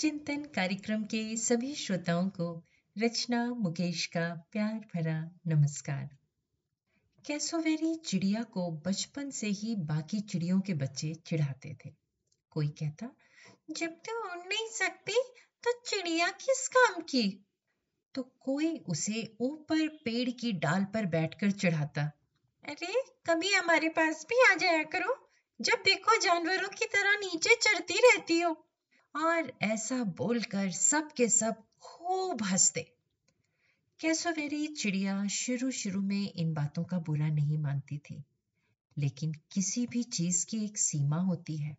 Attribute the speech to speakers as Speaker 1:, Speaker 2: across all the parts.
Speaker 1: चिंतन कार्यक्रम के सभी श्रोताओं को रचना मुकेश का प्यार भरा नमस्कार। कैसोवेरी चिड़िया को बचपन से ही बाकी चिड़ियों के बच्चे चिढ़ाते थे। कोई कहता, जब तू तो उड़ नहीं सकती तो चिड़िया किस काम की? तो कोई उसे ऊपर पेड़ की डाल पर बैठकर चढ़ाता, अरे, कभी हमारे पास भी आ जाया करो, जब देखो जानवरों की तरह नीचे चढ़ती रहती हो। और ऐसा बोलकर सब के सब खूब हँसते। कैसोवेरी चिड़िया शुरू शुरू में इन बातों का बुरा नहीं मानती थी, लेकिन किसी भी चीज़ की एक सीमा होती है।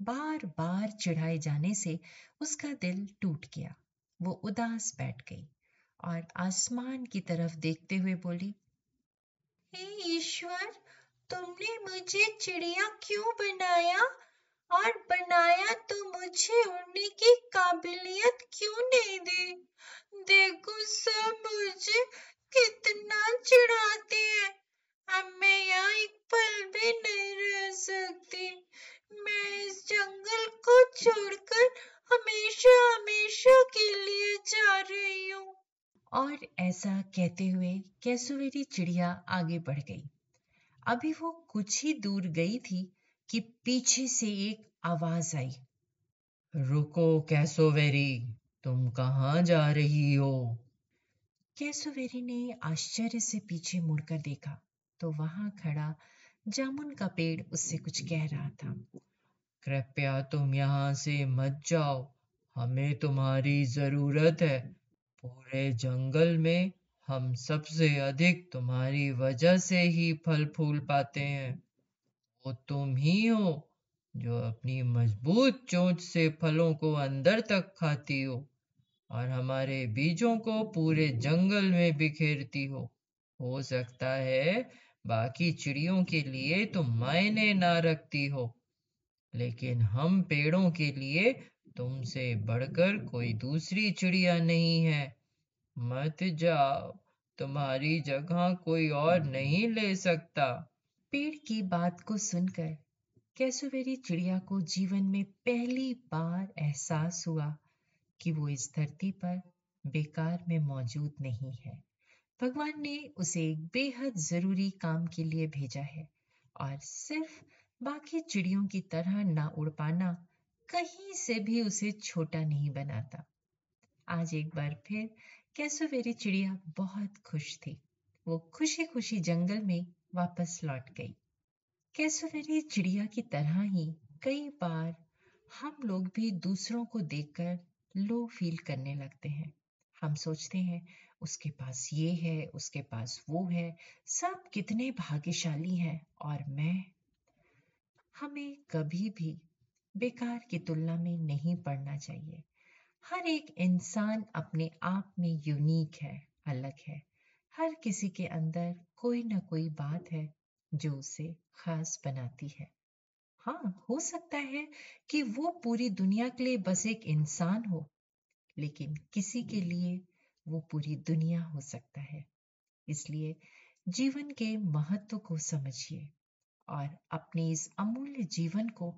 Speaker 1: बार बार चिढ़ाए जाने से उसका दिल टूट गया, वो उदास बैठ गई और आसमान की तरफ़ देखते हुए बोली, हे ईश्वर, तुमने मुझे चिड़िया क्यों बनाया? और बनाया तो मुझे उड़ने की काबिलियत क्यों नहीं दी? देखो सब मुझे कितना चिढ़ाते हैं। अब मैं यहाँ एक पल भी नहीं रह सकती। मैं इस जंगल को छोड़कर हमेशा हमेशा के लिए जा रही हूँ। और ऐसा कहते हुए कैसुवेरी चिड़िया आगे बढ़ गई। अभी वो कुछ ही दूर गई थी कि पीछे से एक आवाज़ आई,
Speaker 2: रुको कैसोवेरी तुम कहाँ जा रही हो?
Speaker 1: कैसोवेरी ने आश्चर्य से पीछे मुड़कर देखा तो वहाँ खड़ा जामुन का पेड़ उससे कुछ कह रहा था,
Speaker 2: कृपया तुम यहाँ से मत जाओ, हमें तुम्हारी ज़रूरत है। पूरे जंगल में हम सबसे अधिक तुम्हारी वजह से ही फल फूल पाते हैं। वो तुम ही हो जो अपनी मज़बूत चोंच से फलों को अंदर तक खाती हो और हमारे बीजों को पूरे जंगल में बिखेरती हो। हो सकता है बाकी चिड़ियों के लिए तुम मायने ना रखती हो, लेकिन हम पेड़ों के लिए तुमसे बढ़कर कोई दूसरी चिड़िया नहीं है। मत जाओ, तुम्हारी जगह कोई और नहीं ले सकता।
Speaker 1: पेड़ की बात को सुनकर कैसुवेरी चिड़िया को जीवन में पहली बार एहसास हुआ कि वो इस धरती पर बेकार में मौजूद नहीं है। भगवान ने उसे एक बेहद ज़रूरी काम के लिए भेजा है और सिर्फ़ बाकी चिड़ियों की तरह ना उड़ पाना, कहीं से भी उसे छोटा नहीं बनाता। आज एक बार फिर कैसोवेरी चिड़िया बहुत खुश थी। वो खुशी खुशी जंगल में वापस लौट गई। कैसोवेरी चिड़िया की तरह ही कई बार हम लोग भी दूसरों को देखकर लो फील करने लगते हैं। हम सोचते हैं, उसके पास ये है, उसके पास वो है, सब कितने भाग्यशाली हैं, और मैं हमें कभी भी बेकार की तुलना में नहीं पड़ना चाहिए। हर एक इंसान अपने आप में यूनिक है, अलग है। हर किसी के अंदर कोई ना कोई बात है जो उसे खास बनाती है। हाँ हो सकता है कि वो पूरी दुनिया के लिए बस एक इंसान हो, लेकिन किसी के लिए वो पूरी दुनिया हो सकता है। इसलिए जीवन के महत्व को समझिए और अपने इस अमूल्य जीवन को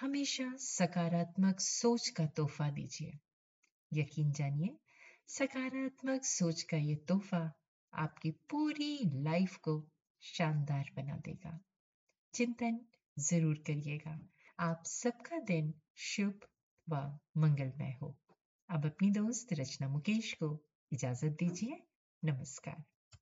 Speaker 1: हमेशा सकारात्मक सोच का तोहफा दीजिए। यकीन जानिए, सकारात्मक सोच का ये तोहफा आपकी पूरी लाइफ को शानदार बना देगा। चिंतन ज़रूर करिएगा। आप सबका दिन शुभ व मंगलमय हो। अब अपनी दोस्त रचना मुकेश को इजाज़त दीजिए। नमस्कार।